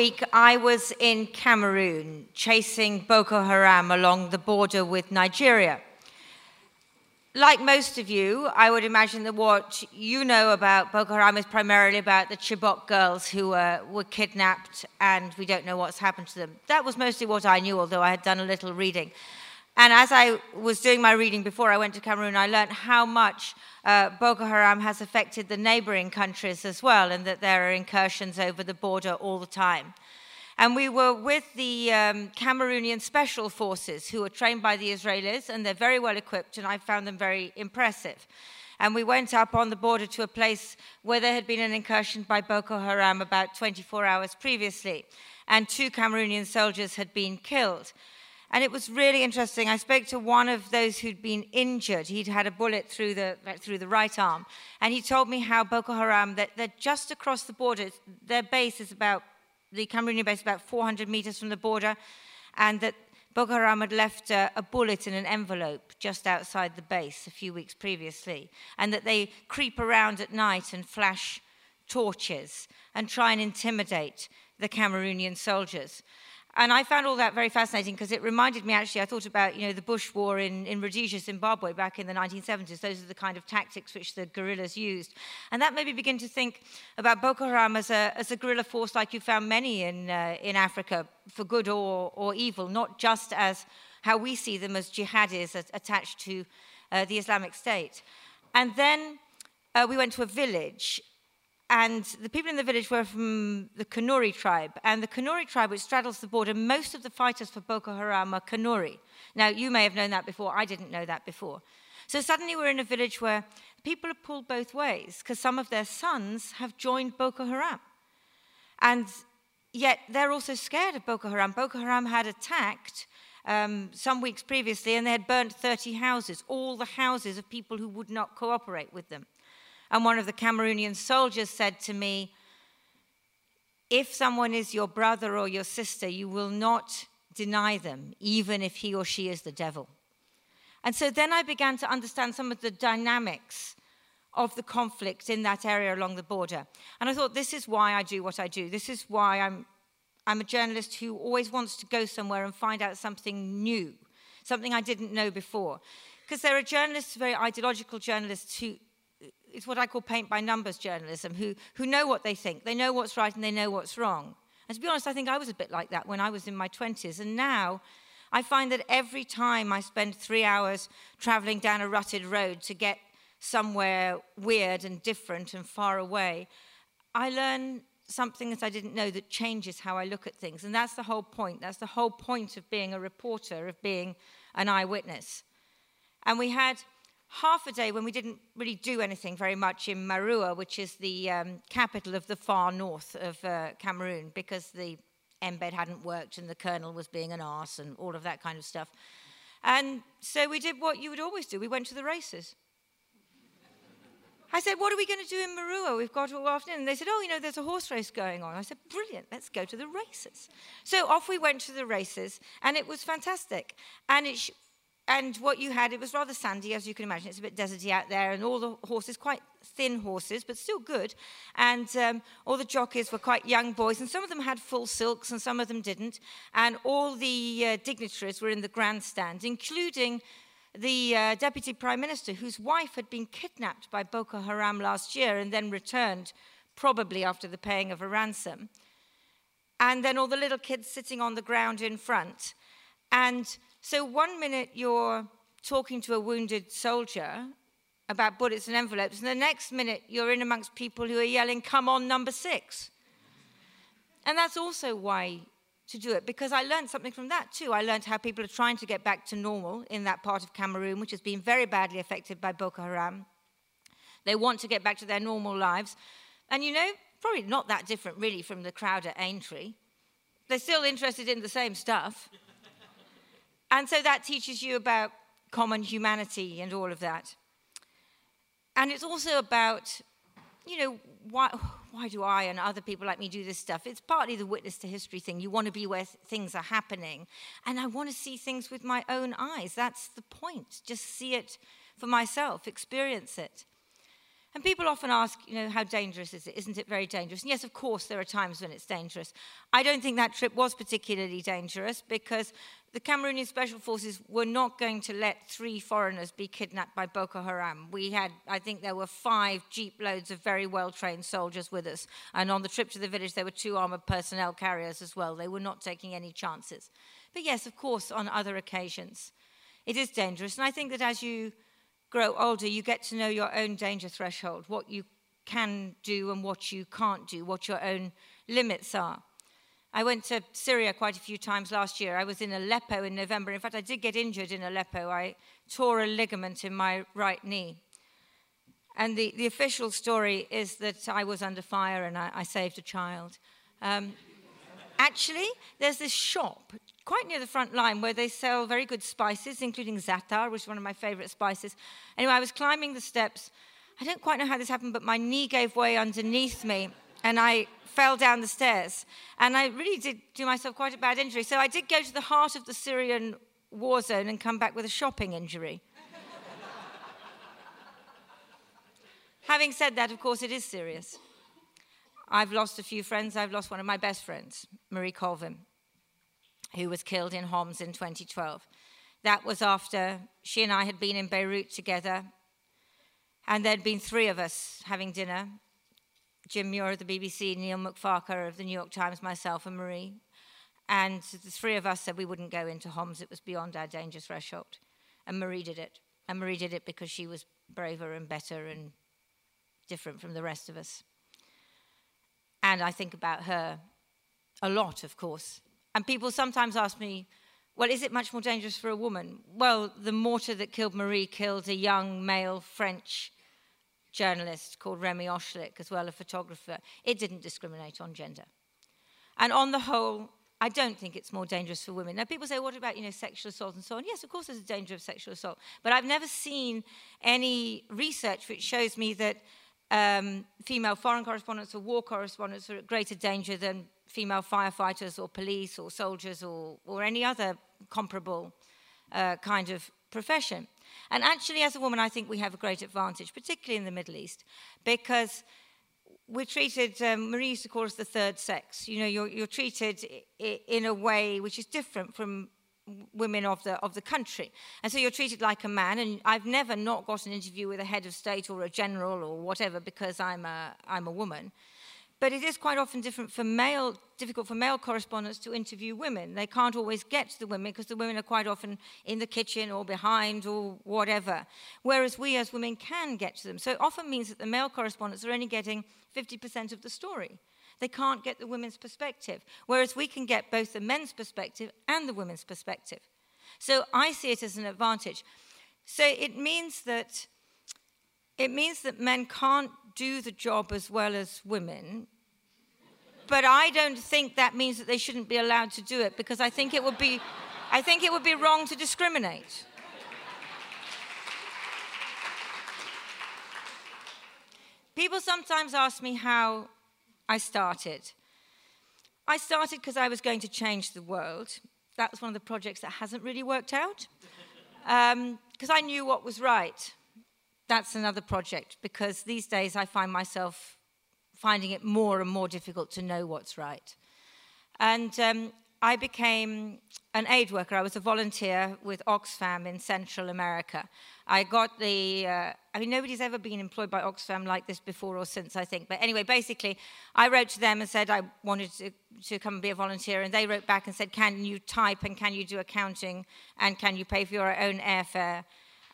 week, I was in Cameroon chasing Boko Haram along the border with Nigeria. Like most of you, I would imagine that what you know about Boko Haram is primarily about the Chibok girls who uh, were kidnapped and we don't know what's happened to them. That was mostly what I knew, although I had done a little reading. And as I was doing my reading before I went to Cameroon, I learned how much uh, Boko Haram has affected the neighboring countries as well, and that there are incursions over the border all the time. And we were with the um, Cameroonian special forces who are trained by the Israelis, and they're very well equipped, and I found them very impressive. And we went up on the border to a place where there had been an incursion by Boko Haram about 24 hours previously, and two Cameroonian soldiers had been killed. And it was really interesting. I spoke to one of those who'd been injured. He'd had a bullet through the, through the right arm. And he told me how Boko Haram, that they're just across the border, their base is about, the Cameroonian base is about 400 meters from the border, and that Boko Haram had left a, a bullet in an envelope just outside the base a few weeks previously, and that they creep around at night and flash torches and try and intimidate the Cameroonian soldiers. And I found all that very fascinating because it reminded me actually, I thought about, you know, the Bush War in, in Rhodesia, Zimbabwe back in the 1970s. Those are the kind of tactics which the guerrillas used. And that made me begin to think about Boko Haram as a, as a guerrilla force like you found many in, uh, in Africa, for good or, or evil, not just as how we see them as jihadis attached to uh, the Islamic State. And then uh, we went to a village and the people in the village were from the Kanuri tribe. And the Kanuri tribe, which straddles the border, most of the fighters for Boko Haram are Kanuri. Now, you may have known that before. I didn't know that before. So suddenly we're in a village where people are pulled both ways because some of their sons have joined Boko Haram. And yet they're also scared of Boko Haram. Boko Haram had attacked um, some weeks previously and they had burnt 30 houses, all the houses of people who would not cooperate with them. And one of the Cameroonian soldiers said to me, If someone is your brother or your sister, you will not deny them, even if he or she is the devil. And so then I began to understand some of the dynamics of the conflict in that area along the border. And I thought, this is why I do what I do. This is why I'm, I'm a journalist who always wants to go somewhere and find out something new, something I didn't know before. Because there are journalists, very ideological journalists, who, it's what I call paint by numbers journalism, who, who know what they think. They know what's right and they know what's wrong. And to be honest, I think I was a bit like that when I was in my 20s. And now I find that every time I spend three hours traveling down a rutted road to get somewhere weird and different and far away, I learn something that I didn't know that changes how I look at things. And that's the whole point. That's the whole point of being a reporter, of being an eyewitness. And we had half a day when we didn't really do anything very much in Marua, which is the um, capital of the far north of uh, Cameroon, because the embed hadn't worked and the colonel was being an arse and all of that kind of stuff. And so we did what you would always do. We went to the races. I said, What are we going to do in Marua? We've got all afternoon. And they said, Oh, you know, there's a horse race going on. I said, Brilliant, let's go to the races. So off we went to the races, and it was fantastic. And it, and what you had, it was rather sandy, as you can imagine. It's a bit deserty out there, and all the horses, quite thin horses, but still good. And um, all the jockeys were quite young boys, and some of them had full silks, and some of them didn't. And all the uh, dignitaries were in the grandstand, including the uh, deputy prime minister, whose wife had been kidnapped by Boko Haram last year and then returned, probably after the paying of a ransom. And then all the little kids sitting on the ground in front. And so one minute you're talking to a wounded soldier about bullets and envelopes, and the next minute you're in amongst people who are yelling, Come on, number six. And that's also why to do it, because I learned something from that too. I learned how people are trying to get back to normal in that part of Cameroon, which has been very badly affected by Boko Haram. They want to get back to their normal lives. And you know, probably not that different really from the crowd at Aintree. They're still interested in the same stuff. And so that teaches you about common humanity and all of that. And it's also about, you know, why, why do I and other people like me do this stuff? It's partly the witness to history thing. You want to be where things are happening. And I want to see things with my own eyes. That's the point. Just see it for myself, experience it. And people often ask, you know, how dangerous is it? Isn't it very dangerous? And yes, of course, there are times when it's dangerous. I don't think that trip was particularly dangerous because the Cameroonian Special Forces were not going to let three foreigners be kidnapped by Boko Haram. We had, I think there were five jeep loads of very well trained soldiers with us. And on the trip to the village, there were two armored personnel carriers as well. They were not taking any chances. But yes, of course, on other occasions, it is dangerous. And I think that as you grow older, you get to know your own danger threshold, what you can do and what you can't do, what your own limits are. I went to Syria quite a few times last year. I was in Aleppo in November. In fact, I did get injured in Aleppo. I tore a ligament in my right knee. And the, the official story is that I was under fire and I, I saved a child. Um, actually, there's this shop quite near the front line where they sell very good spices, including za'atar, which is one of my favorite spices. Anyway, I was climbing the steps. I don't quite know how this happened, but my knee gave way underneath me and I fell down the stairs. And I really did do myself quite a bad injury. So I did go to the heart of the Syrian war zone and come back with a shopping injury. Having said that, of course, it is serious. I've lost a few friends. I've lost one of my best friends, Marie Colvin, who was killed in Homs in 2012. That was after she and I had been in Beirut together, and there'd been three of us having dinner Jim Muir of the BBC, Neil MacFarquhar of the New York Times, myself, and Marie. And the three of us said we wouldn't go into Homs, it was beyond our danger threshold. And Marie did it. And Marie did it because she was braver and better and different from the rest of us. And I think about her a lot, of course. And people sometimes ask me, well, is it much more dangerous for a woman? Well, the mortar that killed Marie killed a young male French journalist called Rémi Ochlik, as well, a photographer. It didn't discriminate on gender. And on the whole, I don't think it's more dangerous for women. Now, people say, what about, you know, sexual assault and so on? Yes, of course there's a danger of sexual assault. But I've never seen any research which shows me that um, female foreign correspondents or war correspondents are at greater danger than female firefighters or police or soldiers or, or any other comparable uh, kind of profession. And actually, as a woman, I think we have a great advantage, particularly in the Middle East, because we're treated, um, Marie used to call us the third sex. You know, you're, you're treated in a way which is different from women of the, of the country. And so you're treated like a man. And I've never not got an interview with a head of state or a general or whatever because I'm a, I'm a woman. But it is quite often different for male, difficult for male correspondents to interview women. They can't always get to the women because the women are quite often in the kitchen or behind or whatever. Whereas we as women can get to them. So it often means that the male correspondents are only getting 50% of the story. They can't get the women's perspective. Whereas we can get both the men's perspective and the women's perspective. So I see it as an advantage. So it means that it means that men can't do the job as well as women. But I don't think that means that they shouldn't be allowed to do it because I think it would be, I think it would be wrong to discriminate. People sometimes ask me how I started. I started because I was going to change the world. That was one of the projects that hasn't really worked out. Because um, I knew what was right that's another project because these days I find myself finding it more and more difficult to know what's right. And um, I became an aid worker. I was a volunteer with Oxfam in Central America. I got the, uh, I mean, nobody's ever been employed by Oxfam like this before or since, I think. But anyway, basically, I wrote to them and said I wanted to, to come and be a volunteer. And they wrote back and said, Can you type and can you do accounting and can you pay for your own airfare?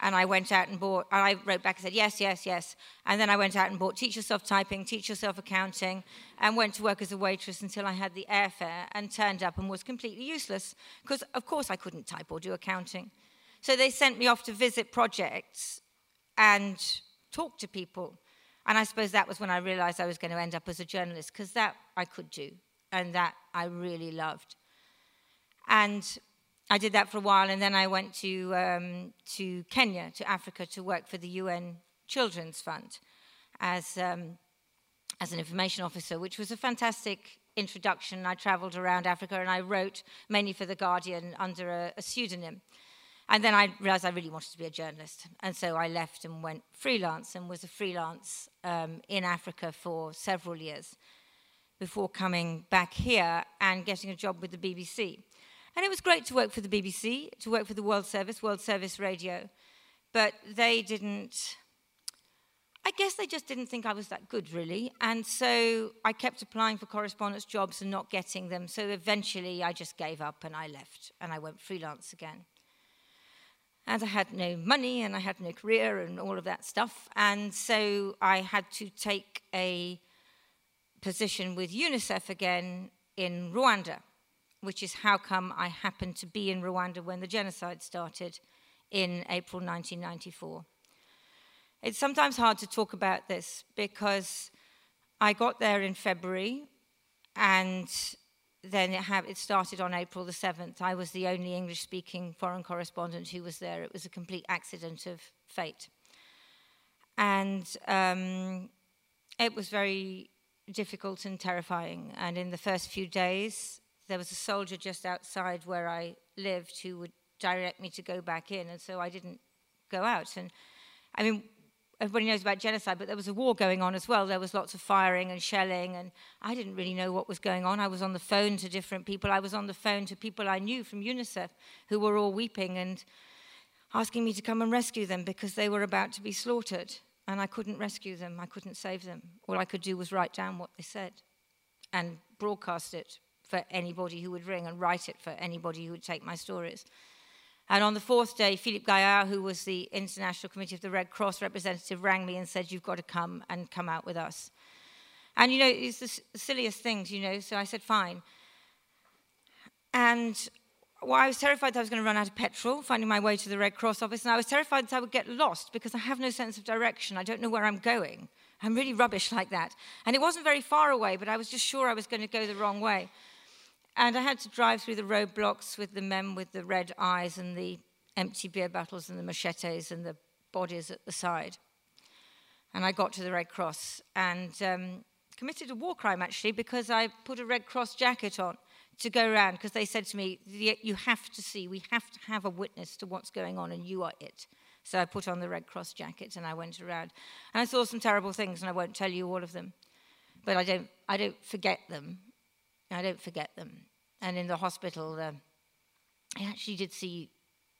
And I went out and bought, and I wrote back and said, yes, yes, yes. And then I went out and bought Teach Yourself Typing, Teach Yourself Accounting, and went to work as a waitress until I had the airfare and turned up and was completely useless because, of course, I couldn't type or do accounting. So they sent me off to visit projects and talk to people. And I suppose that was when I realized I was going to end up as a journalist because that I could do and that I really loved. And I did that for a while, and then I went to, um, to Kenya, to Africa, to work for the UN Children's Fund as, um, as an information officer, which was a fantastic introduction. I traveled around Africa and I wrote mainly for The Guardian under a, a pseudonym. And then I realized I really wanted to be a journalist. And so I left and went freelance and was a freelance um, in Africa for several years before coming back here and getting a job with the BBC. And it was great to work for the BBC, to work for the World Service, World Service Radio. But they didn't, I guess they just didn't think I was that good, really. And so I kept applying for correspondence jobs and not getting them. So eventually I just gave up and I left and I went freelance again. And I had no money and I had no career and all of that stuff. And so I had to take a position with UNICEF again in Rwanda, which is how come I happened to be in Rwanda when the genocide started in April 1994. It's sometimes hard to talk about this because I got there in February and then it, it, started on April the 7th. I was the only English speaking foreign correspondent who was there. It was a complete accident of fate. And um, it was very difficult and terrifying. And in the first few days, there was a soldier just outside where I lived who would direct me to go back in. And so I didn't go out. And I mean, everybody knows about genocide, but there was a war going on as well. There was lots of firing and shelling, and I didn't really know what was going on. I was on the phone to different people. I was on the phone to people I knew from UNICEF who were all weeping and asking me to come and rescue them because they were about to be slaughtered, and I couldn't rescue them. I couldn't save them. All I could do was write down what they said and broadcast it for anybody who would ring and write it for anybody who would take my stories. And on the fourth day, Philippe Gaillard, who was the International Committee of the Red Cross representative, rang me and said, You've got to come and come out with us. And, you know, it's the silliest things, you know, so I said, Fine. And well, I was terrified that I was going to run out of petrol finding my way to the Red Cross office, and I was terrified that I would get lost because I have no sense of direction. I don't know where I'm going. I'm really rubbish like that. And it wasn't very far away, but I was just sure I was going to go the wrong way. And I had to drive through the roadblocks with the men with the red eyes and the empty beer bottles and the machetes and the bodies at the side. And I got to the Red Cross and um, committed a war crime actually because I put a Red Cross jacket on to go around because they said to me, You have to see, we have to have a witness to what's going on, and you are it. So I put on the Red Cross jacket and I went around. And I saw some terrible things, and I won't tell you all of them. But I don't, I don't forget them. I don't forget them. And in the hospital, uh, I actually did see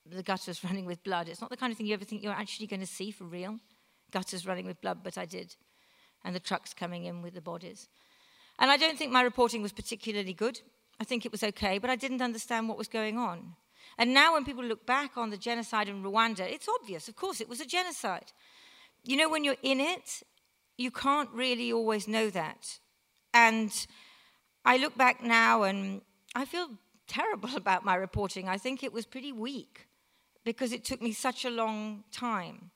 the gutters running with blood. It's not the kind of thing you ever think you're actually going to see for real gutters running with blood, but I did. And the trucks coming in with the bodies. And I don't think my reporting was particularly good. I think it was okay, but I didn't understand what was going on. And now, when people look back on the genocide in Rwanda, it's obvious. Of course, it was a genocide. You know, when you're in it, you can't really always know that. And I look back now and I feel terrible about my reporting. I think it was pretty weak because it took me such a long time.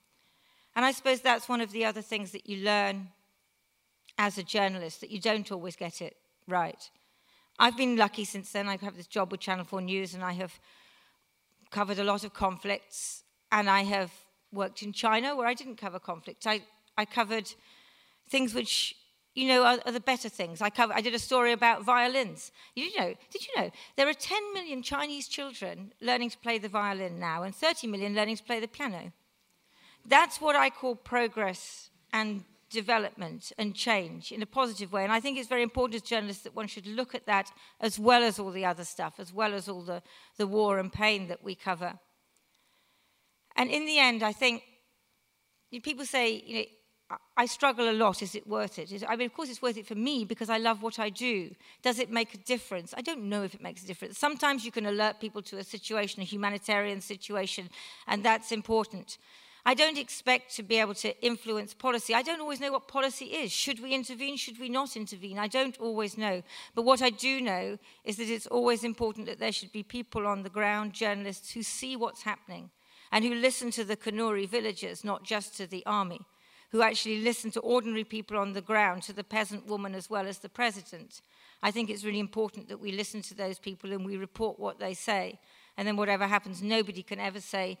And I suppose that's one of the other things that you learn as a journalist, that you don't always get it right. I've been lucky since then. I have this job with Channel 4 News and I have covered a lot of conflicts. And I have worked in China where I didn't cover conflicts. I, I covered things which you know, are, are the better things. I, cover, I did a story about violins. You know, did you know there are 10 million Chinese children learning to play the violin now and 30 million learning to play the piano? That's what I call progress and development and change in a positive way. And I think it's very important as journalists that one should look at that as well as all the other stuff, as well as all the, the war and pain that we cover. And in the end, I think people say, you know, I struggle a lot. Is it worth it? I mean, of course, it's worth it for me because I love what I do. Does it make a difference? I don't know if it makes a difference. Sometimes you can alert people to a situation, a humanitarian situation, and that's important. I don't expect to be able to influence policy. I don't always know what policy is. Should we intervene? Should we not intervene? I don't always know. But what I do know is that it's always important that there should be people on the ground, journalists, who see what's happening and who listen to the Kanuri villagers, not just to the army who actually listen to ordinary people on the ground, to the peasant woman as well as the president. I think it's really important that we listen to those people and we report what they say. And then whatever happens, nobody can ever say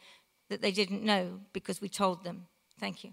that they didn't know because we told them. Thank you.